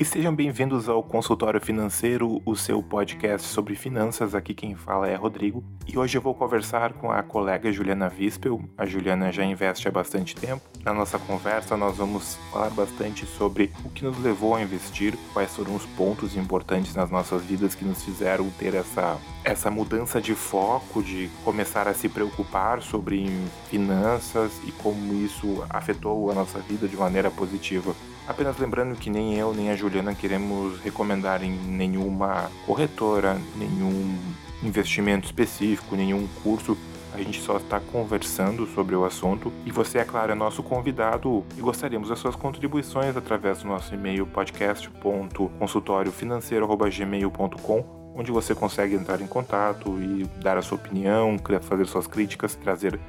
E sejam bem-vindos ao Consultório Financeiro, o seu podcast sobre finanças. Aqui quem fala é Rodrigo. E hoje eu vou conversar com a colega Juliana Vispel. A Juliana já investe há bastante tempo. Na nossa conversa, nós vamos falar bastante sobre o que nos levou a investir, quais foram os pontos importantes nas nossas vidas que nos fizeram ter essa, essa mudança de foco, de começar a se preocupar sobre finanças e como isso afetou a nossa vida de maneira positiva. Apenas lembrando que nem eu nem a Juliana queremos recomendar em nenhuma corretora, nenhum investimento específico, nenhum curso. A gente só está conversando sobre o assunto e você, é claro, é nosso convidado e gostaríamos das suas contribuições através do nosso e-mail podcast.consultóriofinanceiro.gmail.com onde você consegue entrar em contato e dar a sua opinião, fazer suas críticas, trazer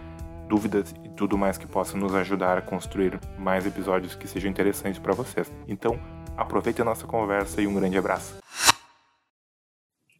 dúvidas tudo mais que possa nos ajudar a construir mais episódios que sejam interessantes para vocês. Então, aproveite a nossa conversa e um grande abraço.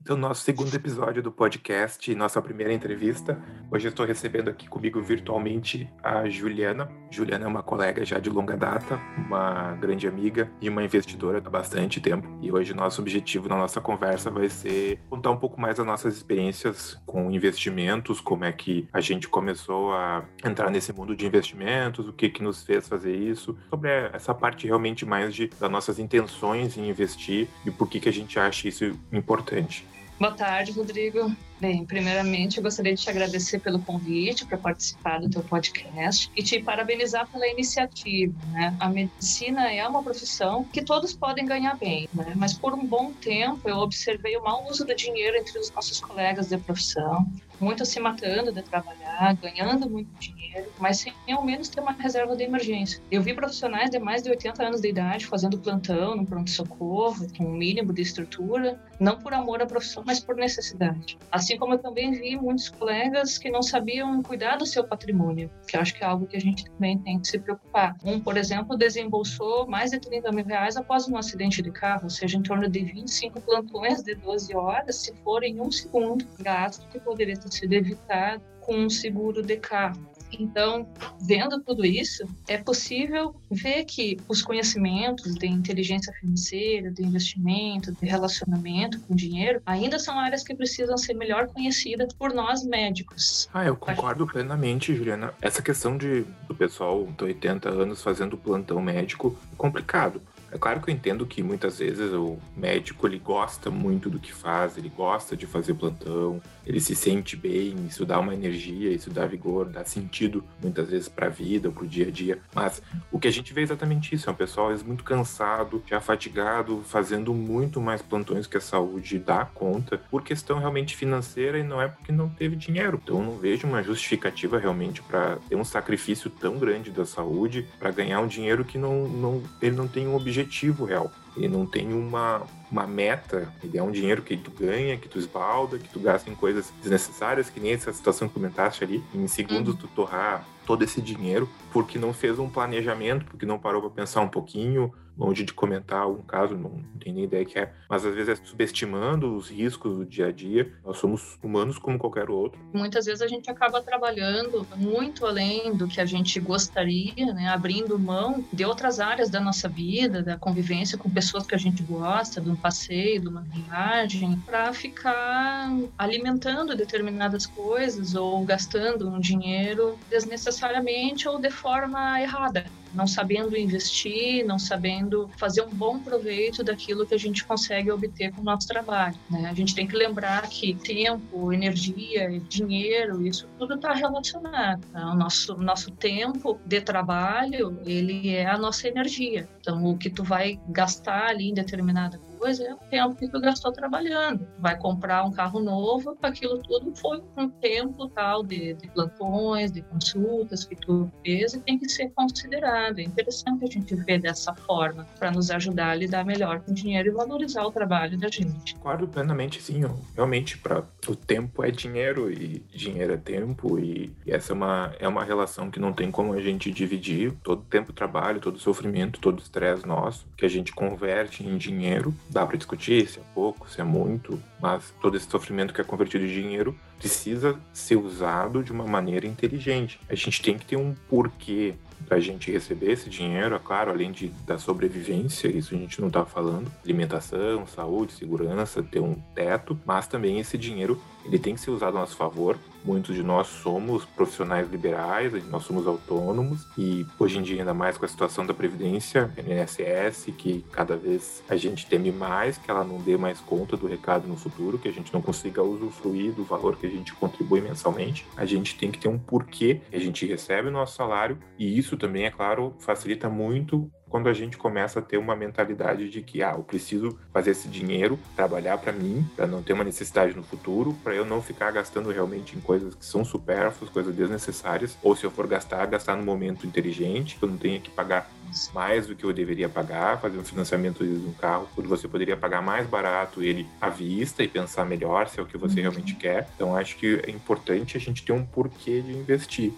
Então, nosso segundo episódio do podcast, nossa primeira entrevista. Hoje estou recebendo aqui comigo virtualmente a Juliana. Juliana é uma colega já de longa data, uma grande amiga e uma investidora há bastante tempo. E hoje nosso objetivo na nossa conversa vai ser contar um pouco mais das nossas experiências com investimentos, como é que a gente começou a entrar nesse mundo de investimentos, o que que nos fez fazer isso, sobre essa parte realmente mais de das nossas intenções em investir e por que que a gente acha isso importante. Boa tarde, Rodrigo. Bem, primeiramente eu gostaria de te agradecer pelo convite para participar do teu podcast e te parabenizar pela iniciativa. Né? A medicina é uma profissão que todos podem ganhar bem, né? mas por um bom tempo eu observei o mau uso do dinheiro entre os nossos colegas de profissão, muitos se matando de trabalhar, ganhando muito dinheiro, mas sem ao menos ter uma reserva de emergência. Eu vi profissionais de mais de 80 anos de idade fazendo plantão no pronto-socorro, com um mínimo de estrutura, não por amor à profissão, mas por necessidade. Assim Assim como eu também vi muitos colegas que não sabiam cuidar do seu patrimônio, que acho que é algo que a gente também tem que se preocupar. Um, por exemplo, desembolsou mais de 30 mil reais após um acidente de carro, ou seja, em torno de 25 plantões de 12 horas, se for em um segundo, gasto que poderia ter sido evitado com um seguro de carro. Então, vendo tudo isso, é possível ver que os conhecimentos de inteligência financeira, de investimento, de relacionamento com dinheiro, ainda são áreas que precisam ser melhor conhecidas por nós médicos. Ah, eu concordo plenamente, Juliana. Essa questão de do pessoal de 80 anos fazendo plantão médico é complicado. É claro que eu entendo que muitas vezes o médico ele gosta muito do que faz, ele gosta de fazer plantão, ele se sente bem, isso dá uma energia, isso dá vigor, dá sentido muitas vezes para a vida, para o dia a dia. Mas o que a gente vê é exatamente isso: é um pessoal às vezes muito cansado, já fatigado, fazendo muito mais plantões que a saúde dá conta, por questão realmente financeira e não é porque não teve dinheiro. Então não vejo uma justificativa realmente para ter um sacrifício tão grande da saúde para ganhar um dinheiro que não, não ele não tem um objetivo real. Ele não tem uma, uma meta, ele é um dinheiro que tu ganha, que tu esbalda, que tu gasta em coisas desnecessárias, que nem essa situação que comentaste ali. Em segundos uhum. tu torrar todo esse dinheiro porque não fez um planejamento, porque não parou para pensar um pouquinho, longe de comentar algum caso, não, não tenho nem ideia que é, mas às vezes é subestimando os riscos do dia a dia. Nós somos humanos como qualquer outro. Muitas vezes a gente acaba trabalhando muito além do que a gente gostaria, né? abrindo mão de outras áreas da nossa vida, da convivência com pessoas que a gente gosta, de um passeio, de uma viagem, para ficar alimentando determinadas coisas ou gastando um dinheiro desnecessariamente ou de forma errada não sabendo investir, não sabendo fazer um bom proveito daquilo que a gente consegue obter com o nosso trabalho. Né? A gente tem que lembrar que tempo, energia, dinheiro, isso tudo está relacionado. Tá? O nosso, nosso tempo de trabalho, ele é a nossa energia. Então, o que tu vai gastar ali em determinada coisa é o tempo que tu gastou trabalhando. Vai comprar um carro novo, aquilo tudo foi um tempo tal de, de plantões, de consultas que tu fez e tem que ser considerado. É interessante a gente ver dessa forma para nos ajudar a lidar melhor com o dinheiro e valorizar o trabalho da gente. Concordo plenamente, sim. Realmente, para o tempo é dinheiro e dinheiro é tempo e, e essa é uma, é uma relação que não tem como a gente dividir. Todo tempo trabalho, todo sofrimento, todo estresse nosso que a gente converte em dinheiro Dá para discutir se é pouco, se é muito, mas todo esse sofrimento que é convertido em dinheiro precisa ser usado de uma maneira inteligente. A gente tem que ter um porquê da gente receber esse dinheiro, é claro, além de, da sobrevivência, isso a gente não está falando, alimentação, saúde, segurança, ter um teto, mas também esse dinheiro ele tem que ser usado a nosso favor. Muitos de nós somos profissionais liberais, nós somos autônomos e hoje em dia ainda mais com a situação da previdência, INSS, que cada vez a gente teme mais que ela não dê mais conta do recado no futuro, que a gente não consiga usufruir do valor que a gente contribui mensalmente. A gente tem que ter um porquê a gente recebe o nosso salário e isso também, é claro, facilita muito quando a gente começa a ter uma mentalidade de que, ah, eu preciso fazer esse dinheiro, trabalhar para mim, para não ter uma necessidade no futuro, para eu não ficar gastando realmente em coisas que são supérfluas, coisas desnecessárias, ou se eu for gastar, gastar no momento inteligente, que eu não tenha que pagar mais do que eu deveria pagar, fazer um financiamento de um carro, onde você poderia pagar mais barato ele à vista e pensar melhor se é o que você uhum. realmente quer. Então acho que é importante a gente ter um porquê de investir.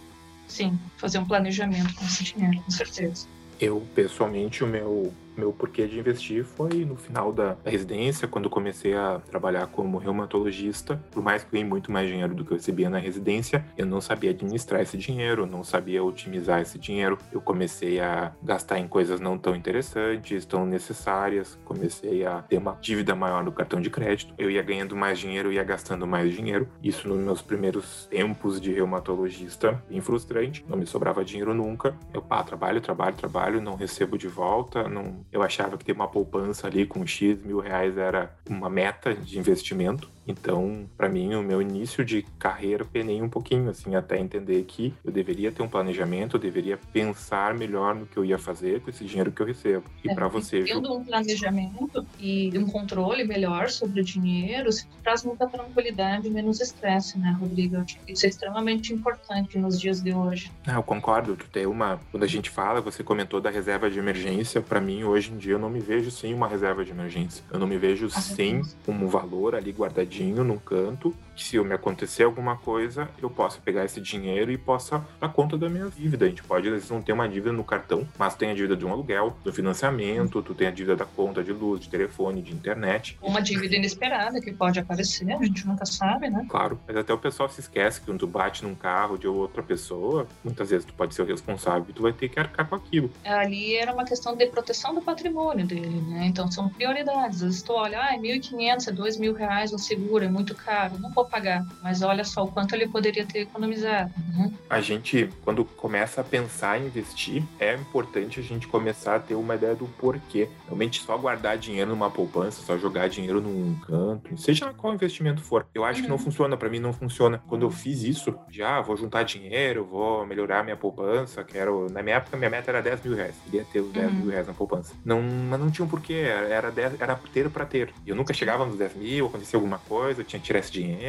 Sim, fazer um planejamento com esse dinheiro, com certeza. Eu, pessoalmente, o meu meu porquê de investir foi no final da residência, quando comecei a trabalhar como reumatologista. Por mais que ganhei muito mais dinheiro do que eu recebia na residência, eu não sabia administrar esse dinheiro, não sabia otimizar esse dinheiro. Eu comecei a gastar em coisas não tão interessantes, tão necessárias. Comecei a ter uma dívida maior no cartão de crédito. Eu ia ganhando mais dinheiro, ia gastando mais dinheiro. Isso nos meus primeiros tempos de reumatologista, bem frustrante. Não me sobrava dinheiro nunca. Eu, pá, trabalho, trabalho, trabalho, não recebo de volta, não eu achava que ter uma poupança ali com X mil reais era uma meta de investimento. Então, para mim, o meu início de carreira penei um pouquinho, assim, até entender que eu deveria ter um planejamento, eu deveria pensar melhor no que eu ia fazer com esse dinheiro que eu recebo. E é, para você, tendo um planejamento e um controle melhor sobre o dinheiro, isso traz muita tranquilidade e menos estresse, né, Rodrigo? Acho que isso é extremamente importante nos dias de hoje. Ah, eu concordo. Tu tem uma, quando a gente fala, você comentou da reserva de emergência. Para mim, hoje em dia, eu não me vejo sem uma reserva de emergência. Eu não me vejo ah, sem um valor ali guardadinho num canto, se eu me acontecer alguma coisa, eu possa pegar esse dinheiro e possa dar conta da minha dívida. A gente pode, às vezes, não ter uma dívida no cartão, mas tem a dívida de um aluguel, do financiamento, tu tem a dívida da conta de luz, de telefone, de internet. Uma dívida inesperada que pode aparecer, a gente nunca sabe, né? Claro, mas até o pessoal se esquece que quando tu bate num carro de outra pessoa, muitas vezes tu pode ser o responsável e tu vai ter que arcar com aquilo. Ali era uma questão de proteção do patrimônio dele, né? Então são prioridades. Às vezes tu olha, ah, é 1.500, é 2.000 reais um seguro, é muito caro, não vou pagar. Mas olha só o quanto ele poderia ter economizado. Né? A gente, quando começa a pensar em investir, é importante a gente começar a ter uma ideia do porquê. Realmente só guardar dinheiro numa poupança, só jogar dinheiro num canto, seja qual investimento for. Eu acho uhum. que não uhum. funciona, para mim não funciona. Quando eu fiz isso, já vou juntar dinheiro, vou melhorar minha poupança, quero. Na minha época, minha meta era 10 mil reais. Queria ter os 10 uhum. mil reais na poupança. Não, mas não tinha um porquê, era, 10, era ter para ter. Eu nunca chegava nos 10 mil, acontecia alguma coisa, eu tinha que tirar esse dinheiro.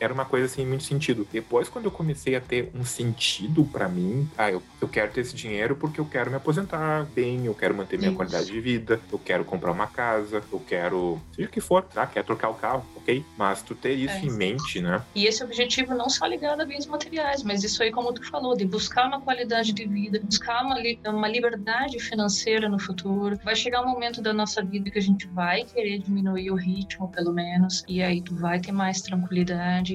Era uma coisa assim, muito sentido. Depois, quando eu comecei a ter um sentido para mim, ah, eu, eu quero ter esse dinheiro porque eu quero me aposentar bem, eu quero manter minha Isso. qualidade de vida, eu quero comprar uma casa, eu quero, seja o que for, tá? Quer trocar o carro, ok? Mas tu ter isso é. em mente, né? E esse objetivo não só ligado a bens materiais, mas isso aí, como tu falou, de buscar uma qualidade de vida, buscar uma, uma liberdade financeira no futuro. Vai chegar um momento da nossa vida que a gente vai querer diminuir o ritmo, pelo menos, e aí tu vai ter mais tranquilidade.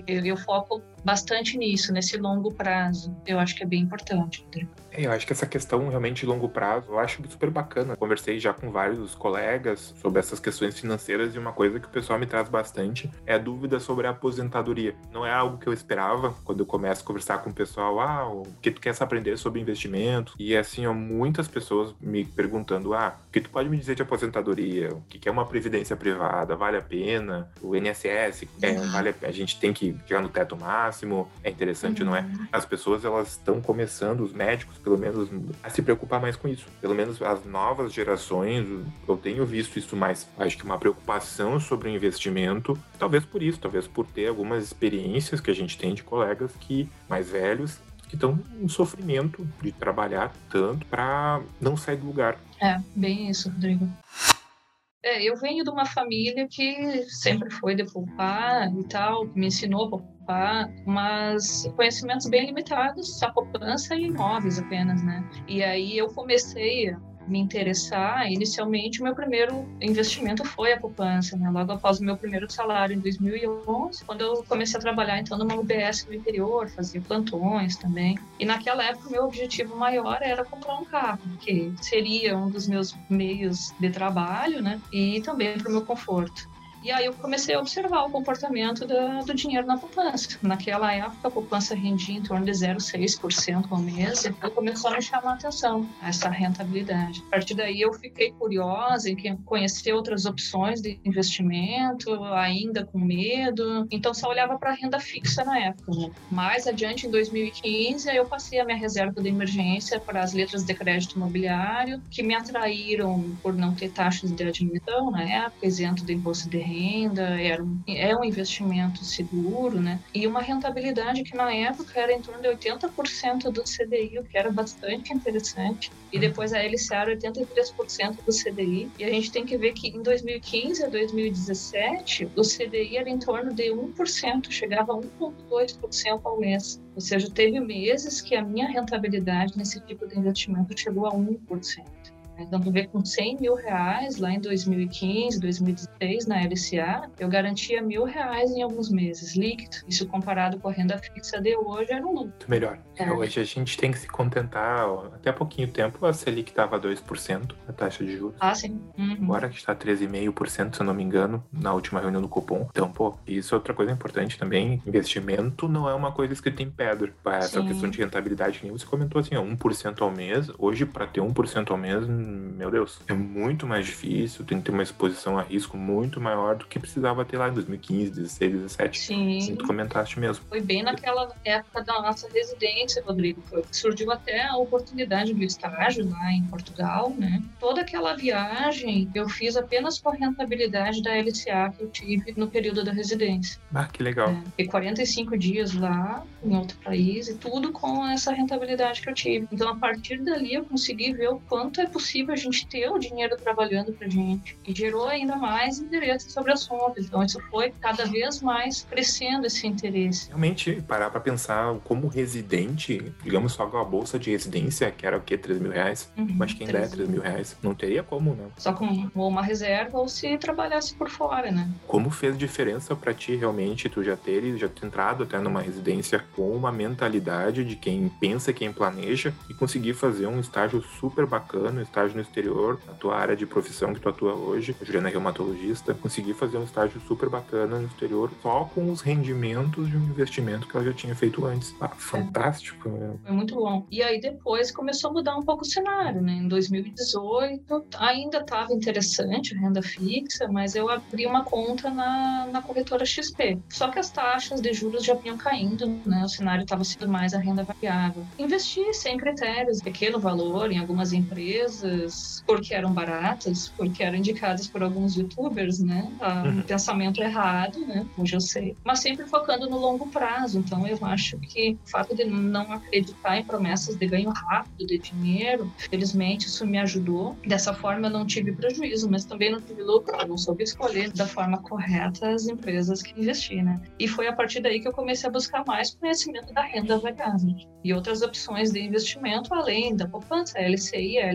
Eu, eu foco bastante nisso, nesse longo prazo. Eu acho que é bem importante, Rodrigo. É, eu acho que essa questão realmente de longo prazo, eu acho super bacana. Conversei já com vários colegas sobre essas questões financeiras e uma coisa que o pessoal me traz bastante é a dúvida sobre a aposentadoria. Não é algo que eu esperava quando eu começo a conversar com o pessoal, ah, o que tu quer aprender sobre investimento? E assim, ó, muitas pessoas me perguntando, ah, o que tu pode me dizer de aposentadoria? O que é uma previdência privada? Vale a pena? O INSS, é, vale a, a gente tem que chegar no teto máximo? É interessante, uhum. não é? Uhum. As pessoas, elas estão começando, os médicos, pelo menos, a se preocupar mais com isso. Pelo menos as novas gerações, eu tenho visto isso mais. Acho que uma preocupação sobre o investimento, talvez por isso, talvez por ter algumas experiências que a gente tem de colegas que mais velhos que estão em sofrimento de trabalhar tanto para não sair do lugar. É, bem isso, Rodrigo. É, eu venho de uma família que sempre foi de poupar e tal, me ensinou a poupar, mas conhecimentos bem limitados, a poupança e imóveis apenas, né? E aí eu comecei me interessar, inicialmente o meu primeiro investimento foi a poupança, né? Logo após o meu primeiro salário em 2011, quando eu comecei a trabalhar então numa UBS no interior, fazia plantões também. E naquela época o meu objetivo maior era comprar um carro, que seria um dos meus meios de trabalho, né? E também para o meu conforto. E aí eu comecei a observar o comportamento do, dinheiro na poupança. Naquela época, a poupança rendia em torno de 0,6% ao mês, e começou a me chamar a atenção essa rentabilidade. A partir daí, eu fiquei curiosa em conhecer outras opções de investimento, ainda com medo. Então, só olhava para a renda fixa na época. Né? Mais adiante, em 2015, eu passei a minha reserva de emergência para as letras de crédito imobiliário, que me atraíram por não ter taxas de admissão na época, isento do imposto de renda, era um, é um investimento seguro, né? E uma rentabilidade que na época era em torno de 80% do CDI, o que era bastante interessante. E uhum. depois a LCA era 83% do CDI. E a gente tem que ver que em 2015 a 2017, o CDI era em torno de 1%, chegava a 1,2% ao mês. Ou seja, teve meses que a minha rentabilidade nesse tipo de investimento chegou a 1%. Então, tu vê com 100 mil reais lá em 2015, 2016, na LCA, eu garantia mil reais em alguns meses, líquido. Isso comparado com a renda fixa de hoje era um lucro. Melhor. É. Hoje a gente tem que se contentar, até pouquinho tempo a Selic estava 2%, a taxa de juros. Ah, sim. Uhum. Agora que está 13,5%, se eu não me engano, na última reunião do Copom. Então, pô, isso é outra coisa importante também. Investimento não é uma coisa escrita em pedra. Essa sim. questão de rentabilidade, você comentou assim, ó, 1% ao mês. Hoje, para ter 1% ao mês, meu Deus, é muito mais difícil, tem que ter uma exposição a risco muito maior do que precisava ter lá em 2015, 16, 17. Sim. Sim, tu comentaste mesmo. Foi bem naquela época da nossa residência, Rodrigo. Foi, surgiu até a oportunidade do estágio lá em Portugal, né? Toda aquela viagem eu fiz apenas com a rentabilidade da LCA que eu tive no período da residência. Ah, que legal. É, fiquei 45 dias lá, em outro país, e tudo com essa rentabilidade que eu tive. Então, a partir dali, eu consegui ver o quanto é possível possível a gente ter o dinheiro trabalhando para gente e gerou ainda mais interesse sobre o assunto. Então isso foi cada vez mais crescendo esse interesse. Realmente parar para pensar como residente, digamos só com a bolsa de residência que era o quê, 3 mil reais? Uhum, Mas que ainda 3 é 3 mil reais, não teria como, né? Só com uma reserva ou se trabalhasse por fora, né? Como fez diferença para ti realmente tu já ter já ter entrado até numa residência com uma mentalidade de quem pensa, quem planeja e conseguir fazer um estágio super bacana, um estágio estágio no exterior, a tua área de profissão que tu atua hoje, a Juliana é reumatologista, consegui fazer um estágio super bacana no exterior só com os rendimentos de um investimento que ela já tinha feito antes. Ah, fantástico. Né? Foi muito bom. E aí depois começou a mudar um pouco o cenário, né? Em 2018 ainda estava interessante a renda fixa, mas eu abri uma conta na, na corretora XP. Só que as taxas de juros já vinham caindo, né? O cenário estava sendo mais a renda variável. Investi sem critérios, pequeno valor em algumas empresas, porque eram baratas, porque eram indicadas por alguns youtubers, né? Um uhum. pensamento errado, né? Hoje eu sei. Mas sempre focando no longo prazo. Então eu acho que o fato de não acreditar em promessas de ganho rápido de dinheiro, felizmente isso me ajudou. Dessa forma eu não tive prejuízo, mas também não tive lucro. Eu não soube escolher da forma correta as empresas que investi, né? E foi a partir daí que eu comecei a buscar mais conhecimento da renda variável e outras opções de investimento além da poupança, LCI, a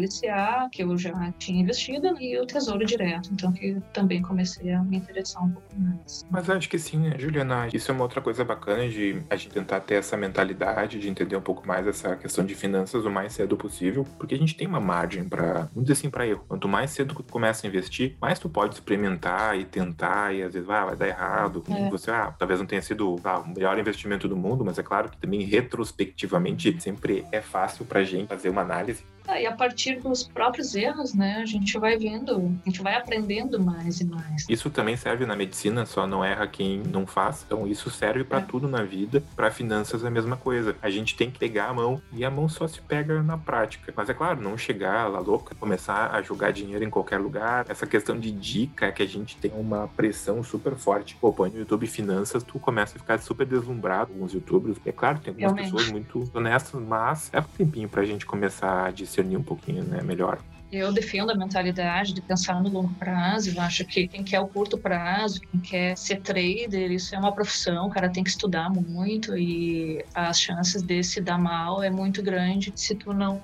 Que eu já tinha investido, e o Tesouro Direto, então que também comecei a me interessar um pouco mais. Mas acho que sim, né, Juliana? Isso é uma outra coisa bacana de a gente tentar ter essa mentalidade de entender um pouco mais essa questão de finanças o mais cedo possível, porque a gente tem uma margem para, vamos dizer assim, para erro. Quanto mais cedo tu começa a investir, mais tu pode experimentar e tentar, e às vezes ah, vai dar errado. É. Você, ah, talvez não tenha sido ah, o melhor investimento do mundo, mas é claro que também retrospectivamente sempre é fácil pra gente fazer uma análise ah, e a partir dos próprios erros, né, a gente vai vendo, a gente vai aprendendo mais e mais. Isso também serve na medicina, só não erra quem não faz. Então isso serve para é. tudo na vida. Para finanças é a mesma coisa. A gente tem que pegar a mão e a mão só se pega na prática. Mas é claro, não chegar lá louca, começar a jogar dinheiro em qualquer lugar. Essa questão de dica que a gente tem uma pressão super forte. Pô, põe no YouTube finanças, tu começa a ficar super deslumbrado com os youtubers. É claro, tem algumas Realmente. pessoas muito honestas, mas é um tempinho pra gente começar a discernir um pouquinho, né, melhor. Eu defendo a mentalidade de pensar no longo prazo. Eu acho que quem quer o curto prazo, quem quer ser trader, isso é uma profissão. O cara tem que estudar muito e as chances de se dar mal é muito grande se tu não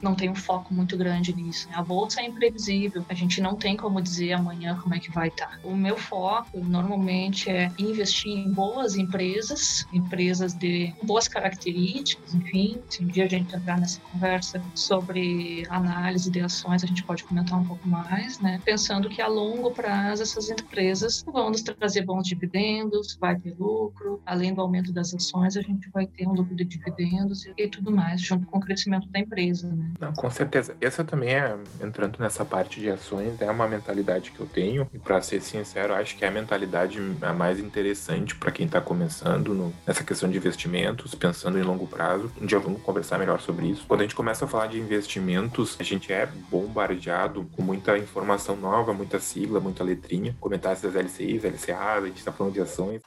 não tem um foco muito grande nisso. Né? A bolsa é imprevisível. A gente não tem como dizer amanhã como é que vai estar. O meu foco normalmente é investir em boas empresas, empresas de boas características, enfim. Se um dia a gente entrar nessa conversa sobre análise de ações, a gente pode comentar um pouco mais, né? Pensando que a longo prazo essas empresas vão nos trazer bons dividendos, vai ter lucro, além do aumento das ações, a gente vai ter um lucro de dividendos e tudo mais, junto com o crescimento da empresa, né? Não, com certeza. Essa também é, entrando nessa parte de ações, é uma mentalidade que eu tenho, e para ser sincero, acho que é a mentalidade a mais interessante para quem está começando no, nessa questão de investimentos, pensando em longo prazo. Um dia vamos conversar melhor sobre isso. Quando a gente começa a falar de investimentos, a gente é bombardeado com muita informação nova, muita sigla, muita letrinha, comentários das LCIs, LCAs, a gente está falando de ações.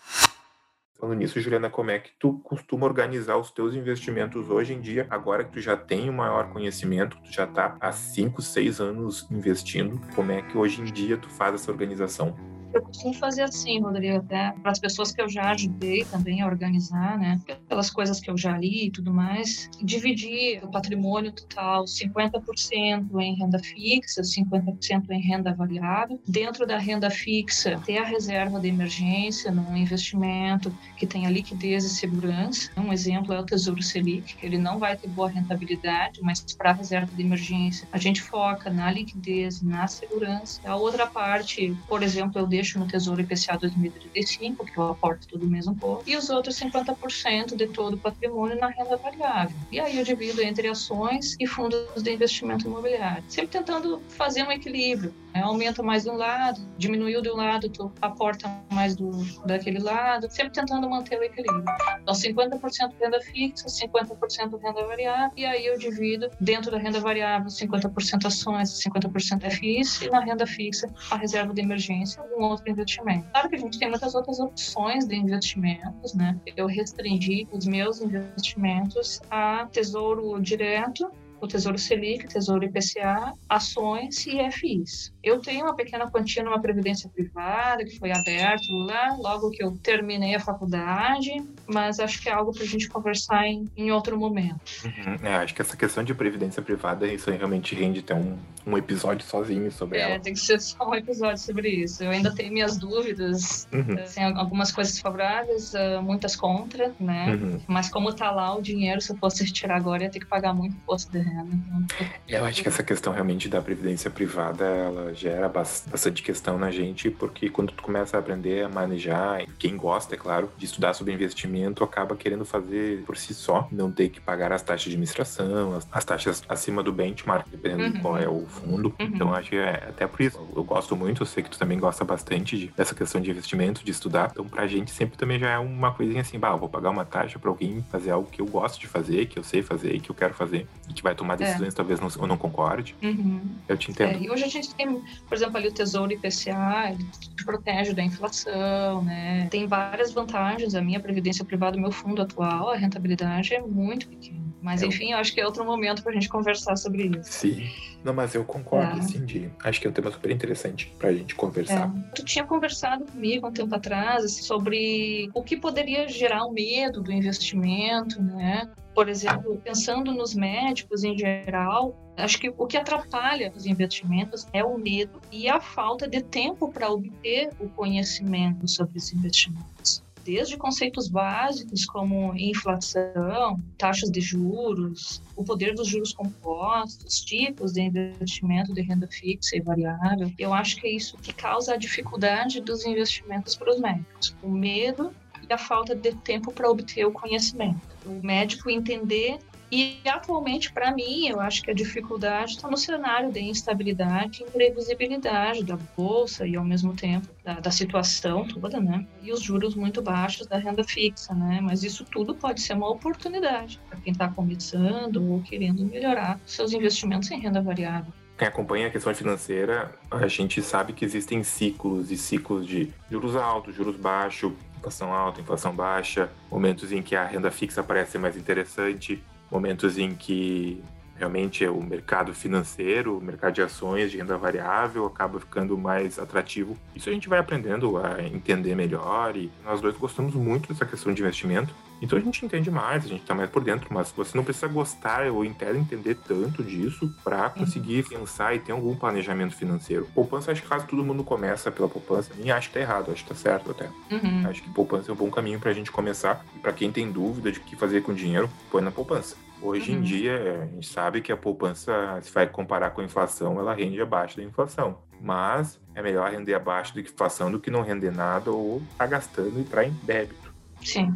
Falando nisso, Juliana, como é que tu costuma organizar os teus investimentos hoje em dia, agora que tu já tem o maior conhecimento, tu já está há 5, 6 anos investindo, como é que hoje em dia tu faz essa organização? Eu costumo fazer assim, Rodrigo, até para as pessoas que eu já ajudei também a organizar, né? Pelas coisas que eu já li e tudo mais, dividir o patrimônio total 50% em renda fixa, 50% em renda variável. Dentro da renda fixa, ter a reserva de emergência num investimento que tenha liquidez e segurança. Um exemplo é o Tesouro Selic, ele não vai ter boa rentabilidade, mas para a reserva de emergência, a gente foca na liquidez, na segurança. A outra parte, por exemplo, eu deixo deixo no Tesouro IPCA 2035, que eu aporto todo mês um pouco, e os outros 50% de todo o patrimônio na renda variável. E aí eu divido entre ações e fundos de investimento imobiliário, sempre tentando fazer um equilíbrio. Né? Aumenta mais de um lado, diminuiu de um lado, tu aporta mais do, daquele lado, sempre tentando manter o equilíbrio. Então, 50% renda fixa, 50% renda variável, e aí eu divido dentro da renda variável 50% ações, 50% FIs, e na renda fixa a reserva de emergência, algum outro investimento. Claro que a gente tem muitas outras opções de investimentos, né? Eu restringi os meus investimentos a tesouro direto o Tesouro Selic, Tesouro IPCA, ações e FIs. Eu tenho uma pequena quantia numa previdência privada que foi aberto lá logo que eu terminei a faculdade, mas acho que é algo para a gente conversar em, em outro momento. Uhum. É, acho que essa questão de previdência privada, isso realmente rende até um, um episódio sozinho sobre é, ela. É, tem que ser só um episódio sobre isso. Eu ainda tenho minhas dúvidas, uhum. assim, algumas coisas favoráveis, ah, muitas contra, né? Uhum. Mas como tá lá o dinheiro, se eu fosse retirar agora, ia ter que pagar muito imposto de renda. Então... Eu acho que essa questão realmente da previdência privada, ela gera bastante questão na gente, porque quando tu começa a aprender a manejar, quem gosta, é claro, de estudar sobre investimento, acaba querendo fazer por si só, não ter que pagar as taxas de administração, as, as taxas acima do benchmark, dependendo uhum. de qual é o fundo. Uhum. Então, acho que é até por isso. Eu gosto muito, eu sei que tu também gosta bastante de, dessa questão de investimento, de estudar. Então, pra gente sempre também já é uma coisinha assim, bah, vou pagar uma taxa pra alguém fazer algo que eu gosto de fazer, que eu sei fazer, que eu quero fazer, e que vai tomar decisões é. talvez não, eu não concorde. Uhum. Eu te entendo. É, e hoje a gente tem, por exemplo, ali o Tesouro IPCA, ele te protege da inflação, né? Tem várias vantagens. A minha previdência privada, o meu fundo atual, a rentabilidade é muito pequena. Mas, eu... enfim, eu acho que é outro momento para a gente conversar sobre isso. Sim. Não, mas eu concordo, é. sim, de... acho que é um tema super interessante para a gente conversar. É. Tu tinha conversado comigo um tempo atrás sobre o que poderia gerar o medo do investimento, né? Por exemplo, pensando nos médicos em geral, acho que o que atrapalha os investimentos é o medo e a falta de tempo para obter o conhecimento sobre os investimentos desde conceitos básicos como inflação, taxas de juros, o poder dos juros compostos, tipos de investimento de renda fixa e variável. Eu acho que é isso que causa a dificuldade dos investimentos para os médicos. O medo e a falta de tempo para obter o conhecimento. O médico entender e atualmente, para mim, eu acho que a dificuldade está no cenário de instabilidade e imprevisibilidade da bolsa e, ao mesmo tempo, da, da, situação toda, né? E os juros muito baixos da renda fixa, né? Mas isso tudo pode ser uma oportunidade para quem está começando ou querendo melhorar seus investimentos em renda variável. Quem acompanha a questão financeira, a gente sabe que existem ciclos e ciclos de juros altos, juros baixos, inflação alta, inflação baixa, momentos em que a renda fixa parece mais interessante, momentos em que realmente é o mercado financeiro, o mercado de ações, de renda variável, acaba ficando mais atrativo. Isso a gente vai aprendendo a entender melhor e nós dois gostamos muito dessa questão de investimento. Então a gente entende mais, a gente está mais por dentro, mas você não precisa gostar ou entender tanto disso para conseguir pensar e ter algum planejamento financeiro. Poupança, acho que quase todo mundo começa pela poupança. E acho que tá errado, acho que tá certo até. Uhum. Acho que poupança é um bom caminho para a gente começar. E para quem tem dúvida de o que fazer com dinheiro, põe na poupança. Hoje uhum. em dia, a gente sabe que a poupança, se vai comparar com a inflação, ela rende abaixo da inflação. Mas é melhor render abaixo da inflação do que não render nada ou estar tá gastando e entrar em débito. Sim.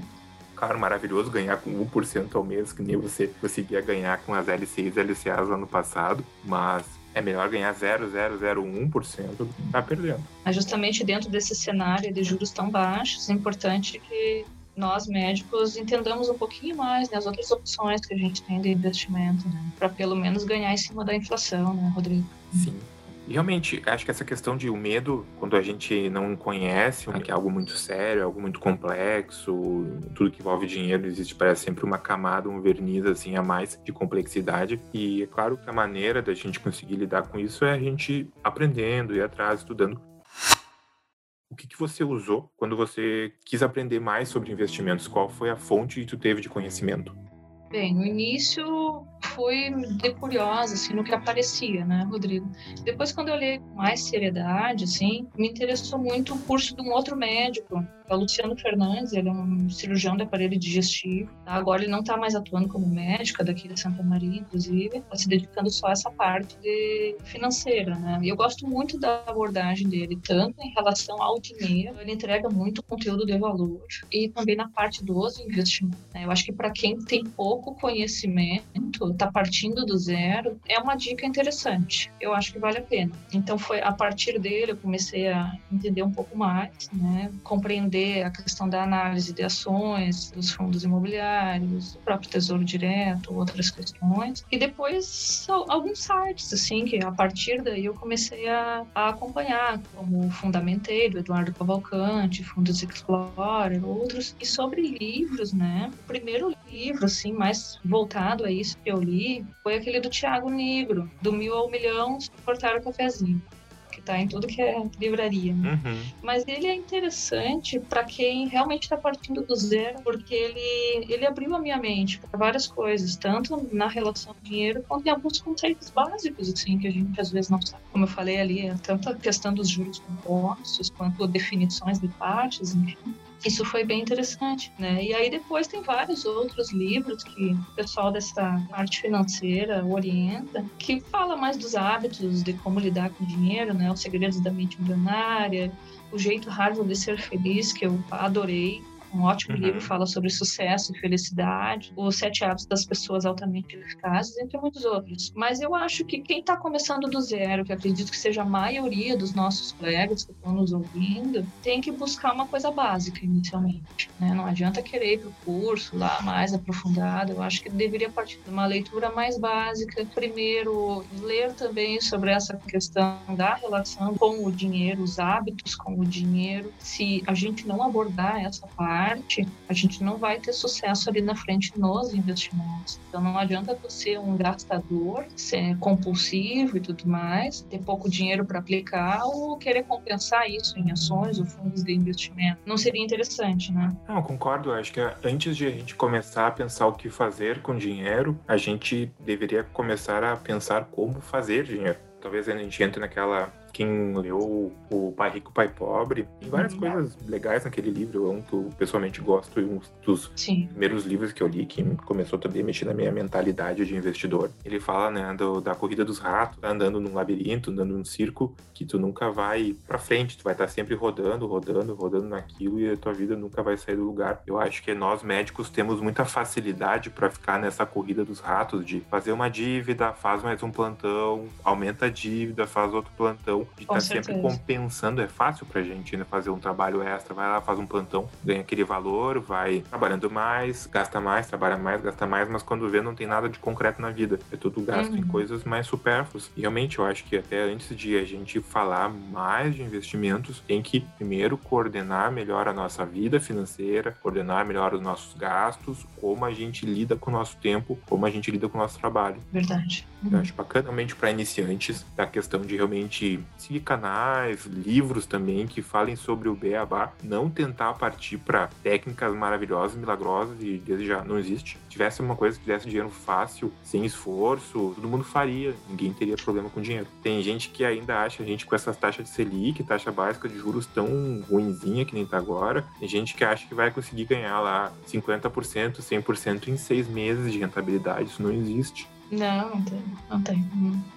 Claro, maravilhoso ganhar com 1% ao mês, que nem você conseguia ganhar com as LCIs e LCAs ano passado, mas é melhor ganhar 0,001% do que estar tá perdendo. Mas justamente dentro desse cenário de juros tão baixos, é importante que nós médicos entendamos um pouquinho mais né, as outras opções que a gente tem de investimento, né, para pelo menos ganhar em cima da inflação, né, Rodrigo? Sim. Realmente, acho que essa questão de o medo, quando a gente não conhece, que é algo muito sério, algo muito complexo, tudo que envolve dinheiro, existe parece sempre uma camada, um verniz assim a mais de complexidade. E é claro que a maneira da gente conseguir lidar com isso é a gente aprendendo, ir atrás, estudando o que, que você usou quando você quis aprender mais sobre investimentos? Qual foi a fonte que tu teve de conhecimento? Bem, no início fui de curiosa, assim, no que aparecia, né, Rodrigo? Depois, quando eu olhei com mais seriedade, assim, me interessou muito o curso de um outro médico, é o Luciano Fernandes, ele é um cirurgião de aparelho digestivo. Tá? Agora ele não está mais atuando como médico, daqui de Santa Maria, inclusive, está se dedicando só a essa parte de financeira, né? E eu gosto muito da abordagem dele, tanto em relação ao dinheiro, ele entrega muito conteúdo de valor, e também na parte dos investimentos. Né? Eu acho que para quem tem pouco conhecimento, está partindo do zero, é uma dica interessante. Eu acho que vale a pena. Então foi a partir dele eu comecei a entender um pouco mais, né? Compreender entender a questão da análise de ações, dos fundos imobiliários, do próprio Tesouro Direto, outras questões. E depois alguns sites, assim, que a partir daí eu comecei a, a acompanhar, como o Fundamenteiro, Eduardo Cavalcante, Fundos Explorer, outros. E sobre livros, né? O primeiro livro, assim, mais voltado a isso que eu li foi aquele do Tiago Negro, do Mil ao Milhão, Cortar o Cafezinho tá em tudo que é livraria. Né? Uhum. Mas ele é interessante para quem realmente está partindo do zero, porque ele, ele abriu a minha mente para várias coisas, tanto na relação dinheiro quanto em alguns conceitos básicos, assim, que a gente às vezes não sabe. Como eu falei ali, é tanto a questão dos juros compostos, quanto definições de partes, enfim. Isso foi bem interessante, né? E aí depois tem vários outros livros que o pessoal dessa parte financeira orienta, que fala mais dos hábitos de como lidar com dinheiro, né? Os segredos da mente milionária, o jeito Harvard de ser feliz, que eu adorei, um ótimo uhum. livro, fala sobre sucesso e felicidade, Os Sete Hábitos das Pessoas Altamente Eficazes, entre muitos outros. Mas eu acho que quem está começando do zero, que acredito que seja a maioria dos nossos colegas que estão nos ouvindo, tem que buscar uma coisa básica inicialmente. Né? Não adianta querer ir para o curso lá mais aprofundado, eu acho que deveria partir de uma leitura mais básica. Primeiro, ler também sobre essa questão da relação com o dinheiro, os hábitos com o dinheiro. Se a gente não abordar essa parte, parte, a gente não vai ter sucesso ali na frente nos investimentos. Então não adianta você ser um gastador, ser compulsivo e tudo mais, ter pouco dinheiro para aplicar ou querer compensar isso em ações ou fundos de investimento. Não seria interessante, né? Não, concordo. Acho que antes de a gente começar a pensar o que fazer com dinheiro, a gente deveria começar a pensar como fazer dinheiro. Talvez a gente entre naquela quem leu o Pai Rico, Pai Pobre, tem várias uhum. coisas legais naquele livro. É um que eu pessoalmente gosto, um dos Sim. primeiros livros que eu li, que começou também a mexer na minha mentalidade de investidor. Ele fala, né, do, da corrida dos ratos, tá andando num labirinto, andando num circo, que tu nunca vai para frente, tu vai estar tá sempre rodando, rodando, rodando naquilo e a tua vida nunca vai sair do lugar. Eu acho que nós médicos temos muita facilidade para ficar nessa corrida dos ratos de fazer uma dívida, faz mais um plantão, aumenta a dívida, faz outro plantão de estar tá sempre compensando. É fácil pra gente né, fazer um trabalho extra, vai lá, faz um plantão, ganha aquele valor, vai trabalhando mais, gasta mais, trabalha mais, gasta mais, mas quando vê não tem nada de concreto na vida. É tudo gasto uhum. em coisas mais supérfluas. E realmente eu acho que até antes de a gente falar mais de investimentos, tem que primeiro coordenar melhor a nossa vida financeira, coordenar melhor os nossos gastos, como a gente lida com o nosso tempo, como a gente lida com o nosso trabalho. Verdade. Uhum. Eu acho bacanamente para iniciantes a questão de realmente seguir canais, livros também que falem sobre o beabá, não tentar partir para técnicas maravilhosas, milagrosas e desde já não existe. Se tivesse uma coisa que tivesse dinheiro fácil, sem esforço, todo mundo faria, ninguém teria problema com dinheiro. Tem gente que ainda acha a gente com essas taxas de Selic, taxa básica de juros tão ruinzinha que nem tá agora, tem gente que acha que vai conseguir ganhar lá 50%, 100% em seis meses de rentabilidade, isso não existe. Não, não tem, não tem.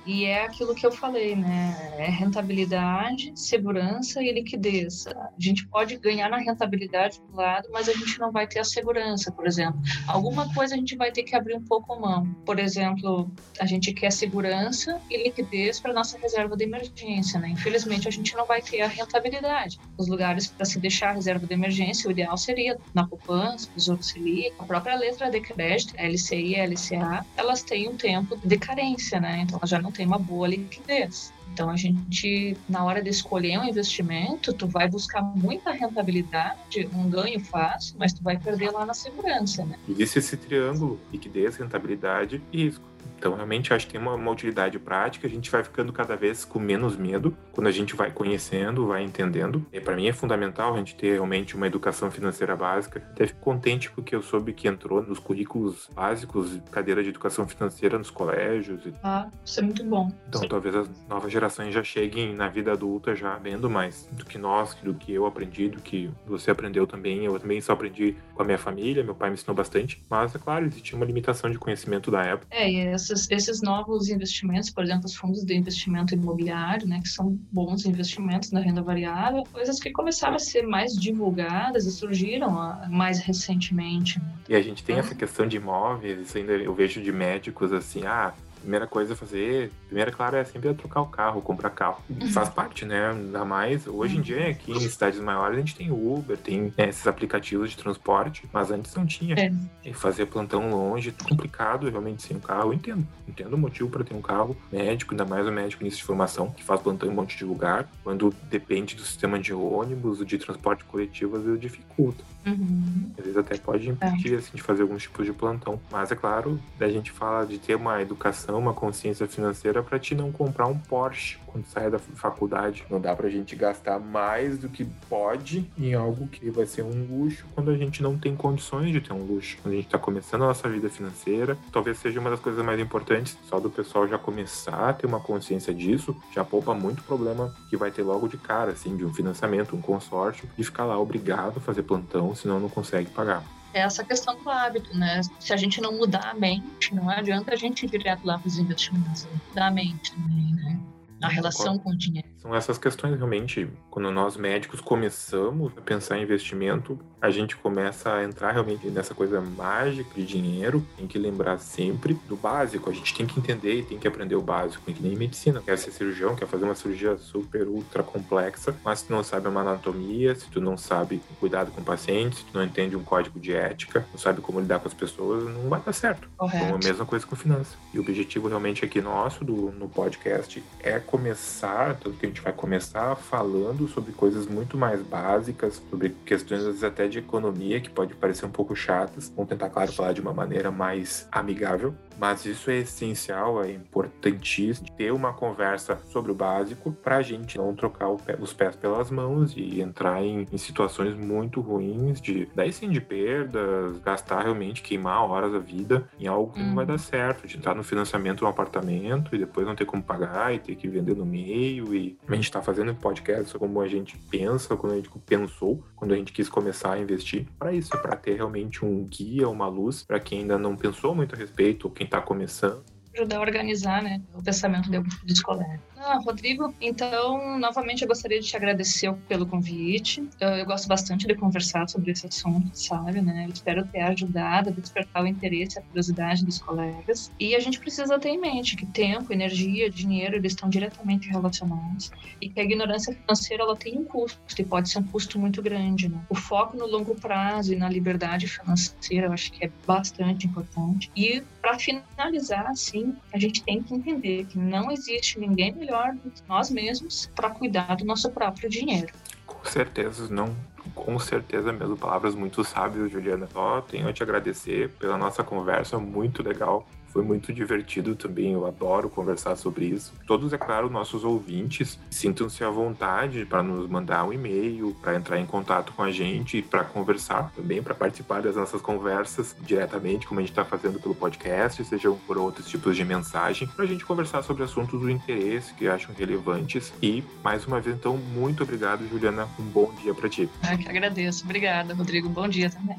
E é aquilo que eu falei, né? É rentabilidade, segurança e liquidez. A gente pode ganhar na rentabilidade do lado, mas a gente não vai ter a segurança, por exemplo. Alguma coisa a gente vai ter que abrir um pouco a mão. Por exemplo, a gente quer segurança e liquidez para nossa reserva de emergência, né? Infelizmente, a gente não vai ter a rentabilidade. Os lugares para se deixar a reserva de emergência, o ideal seria na poupança, Tesouro Selic, a própria letra de crédito, LCI LCA, elas têm um tempo de carência, né? Então ela já não tem uma boa liquidez. Então a gente, na hora de escolher um investimento, tu vai buscar muita rentabilidade, um ganho fácil, mas tu vai perder lá na segurança, né? Existe esse triângulo, liquidez, rentabilidade e risco. Então, realmente, acho que tem uma, uma, utilidade prática. A gente vai ficando cada vez com menos medo quando a gente vai conhecendo, vai entendendo. E para mim é fundamental a gente ter realmente uma educação financeira básica. Até fico contente porque eu soube que entrou nos currículos básicos cadeira de educação financeira nos colégios. Ah, isso é muito bom. Então, Sim. talvez as novas gerações já cheguem na vida adulta já vendo mais do que nós, do que eu aprendi, do que você aprendeu também. Eu também só aprendi com a minha família, meu pai me ensinou bastante. Mas, é claro, existia uma limitação de conhecimento da época. É, e essa esses, novos investimentos, por exemplo, os fundos de investimento imobiliário, né, que são bons investimentos na renda variável, coisas que começaram a ser mais divulgadas e surgiram ah, mais recentemente. E a gente tem então, essa questão de imóveis, isso ainda eu vejo de médicos assim, ah, primeira coisa a fazer, primeira, claro, é sempre trocar o carro, comprar carro. Uhum. Faz parte, né? Ainda mais, hoje em dia, aqui em cidades maiores, a gente tem Uber, tem né, esses aplicativos de transporte, mas antes não tinha. É. E fazer plantão longe, complicado realmente sem um carro, eu entendo. Entendo o motivo para ter um carro médico, ainda mais o médico início de formação, que faz plantão em um monte de lugar, quando depende do sistema de ônibus, de transporte coletivo, às vezes dificulta. Uhum. Às vezes até pode impedir, é. assim, de fazer alguns tipos de plantão. Mas é claro, a gente fala de ter uma educação uma consciência financeira para te não comprar um Porsche quando sai da faculdade. Não dá pra gente gastar mais do que pode em algo que vai ser um luxo quando a gente não tem condições de ter um luxo. Quando a gente tá começando a nossa vida financeira, talvez seja uma das coisas mais importantes, só do pessoal já começar a ter uma consciência disso, já poupa muito problema que vai ter logo de cara, assim, de um financiamento, um consórcio, e ficar lá obrigado a fazer plantão, senão não consegue pagar é essa questão do hábito, né? Se a gente não mudar a mente, não adianta a gente ir direto lá para os investimentos, né? mudar a mente também, né? a relação com o dinheiro. São essas questões realmente, quando nós médicos começamos a pensar em investimento, a gente começa a entrar realmente nessa coisa mágica de dinheiro, tem que lembrar sempre do básico, a gente tem que entender e tem que aprender o básico, que nem medicina, quer ser cirurgião, quer fazer uma cirurgia super ultra complexa, mas se tu não sabe uma anatomia, se tu não sabe cuidado com o paciente, se tu não entende um código de ética, não sabe como lidar com as pessoas, não vai dar certo. Correto. Então, a mesma coisa com finanças. E o objetivo realmente aqui nosso do, no podcast é começar, tanto que gente vai começar falando sobre coisas muito mais básicas, sobre questões às vezes até de economia, que pode parecer um pouco chatas. Vamos tentar, claro, falar de uma maneira mais amigável, mas isso é essencial, é importantíssimo ter uma conversa sobre o básico para a gente não trocar pé, os pés pelas mãos e entrar em, em, situações muito ruins de daí sim de perdas, gastar realmente, queimar horas da vida em algo que hum. não vai uhum. dar certo, de entrar no financiamento de um apartamento e depois não ter como pagar e ter que vender no meio e a gente está fazendo podcast como a gente pensa, quando a gente pensou, quando a gente quis começar a investir para isso, para ter realmente um guia, uma luz para quem ainda não pensou muito a respeito ou quem está começando ajudar a organizar né, o pensamento de alguns colegas. Ah, Rodrigo, então, novamente eu gostaria de te agradecer pelo convite. Eu, eu, gosto bastante de conversar sobre esse assunto, sabe, né? Eu espero ter ajudado a despertar o interesse e a curiosidade dos colegas. E a gente precisa ter em mente que tempo, energia, dinheiro, eles estão diretamente relacionados e que a ignorância financeira, ela tem um custo e pode ser um custo muito grande, né? O foco no longo prazo e na liberdade financeira, eu acho que é bastante importante. E para finalizar, assim, a gente tem que entender que não existe ninguém melhor do que nós mesmos para cuidar do nosso próprio dinheiro. Com certeza, não. Com certeza mesmo. Palavras muito sábias, Juliana. Só tenho a te agradecer pela nossa conversa, muito legal. Foi muito divertido também, eu adoro conversar sobre isso. Todos, é claro, nossos ouvintes, sintam-se à vontade para nos mandar um e-mail, para entrar em contato com a gente, para conversar também, para participar das nossas conversas diretamente, como a gente está fazendo pelo podcast, sejam por outros tipos de mensagem, para a gente conversar sobre assuntos do interesse que acham relevantes. E, mais uma vez, então, muito obrigado, Juliana. Um bom dia para ti. Eu que agradeço. Obrigada, Rodrigo. Bom dia também.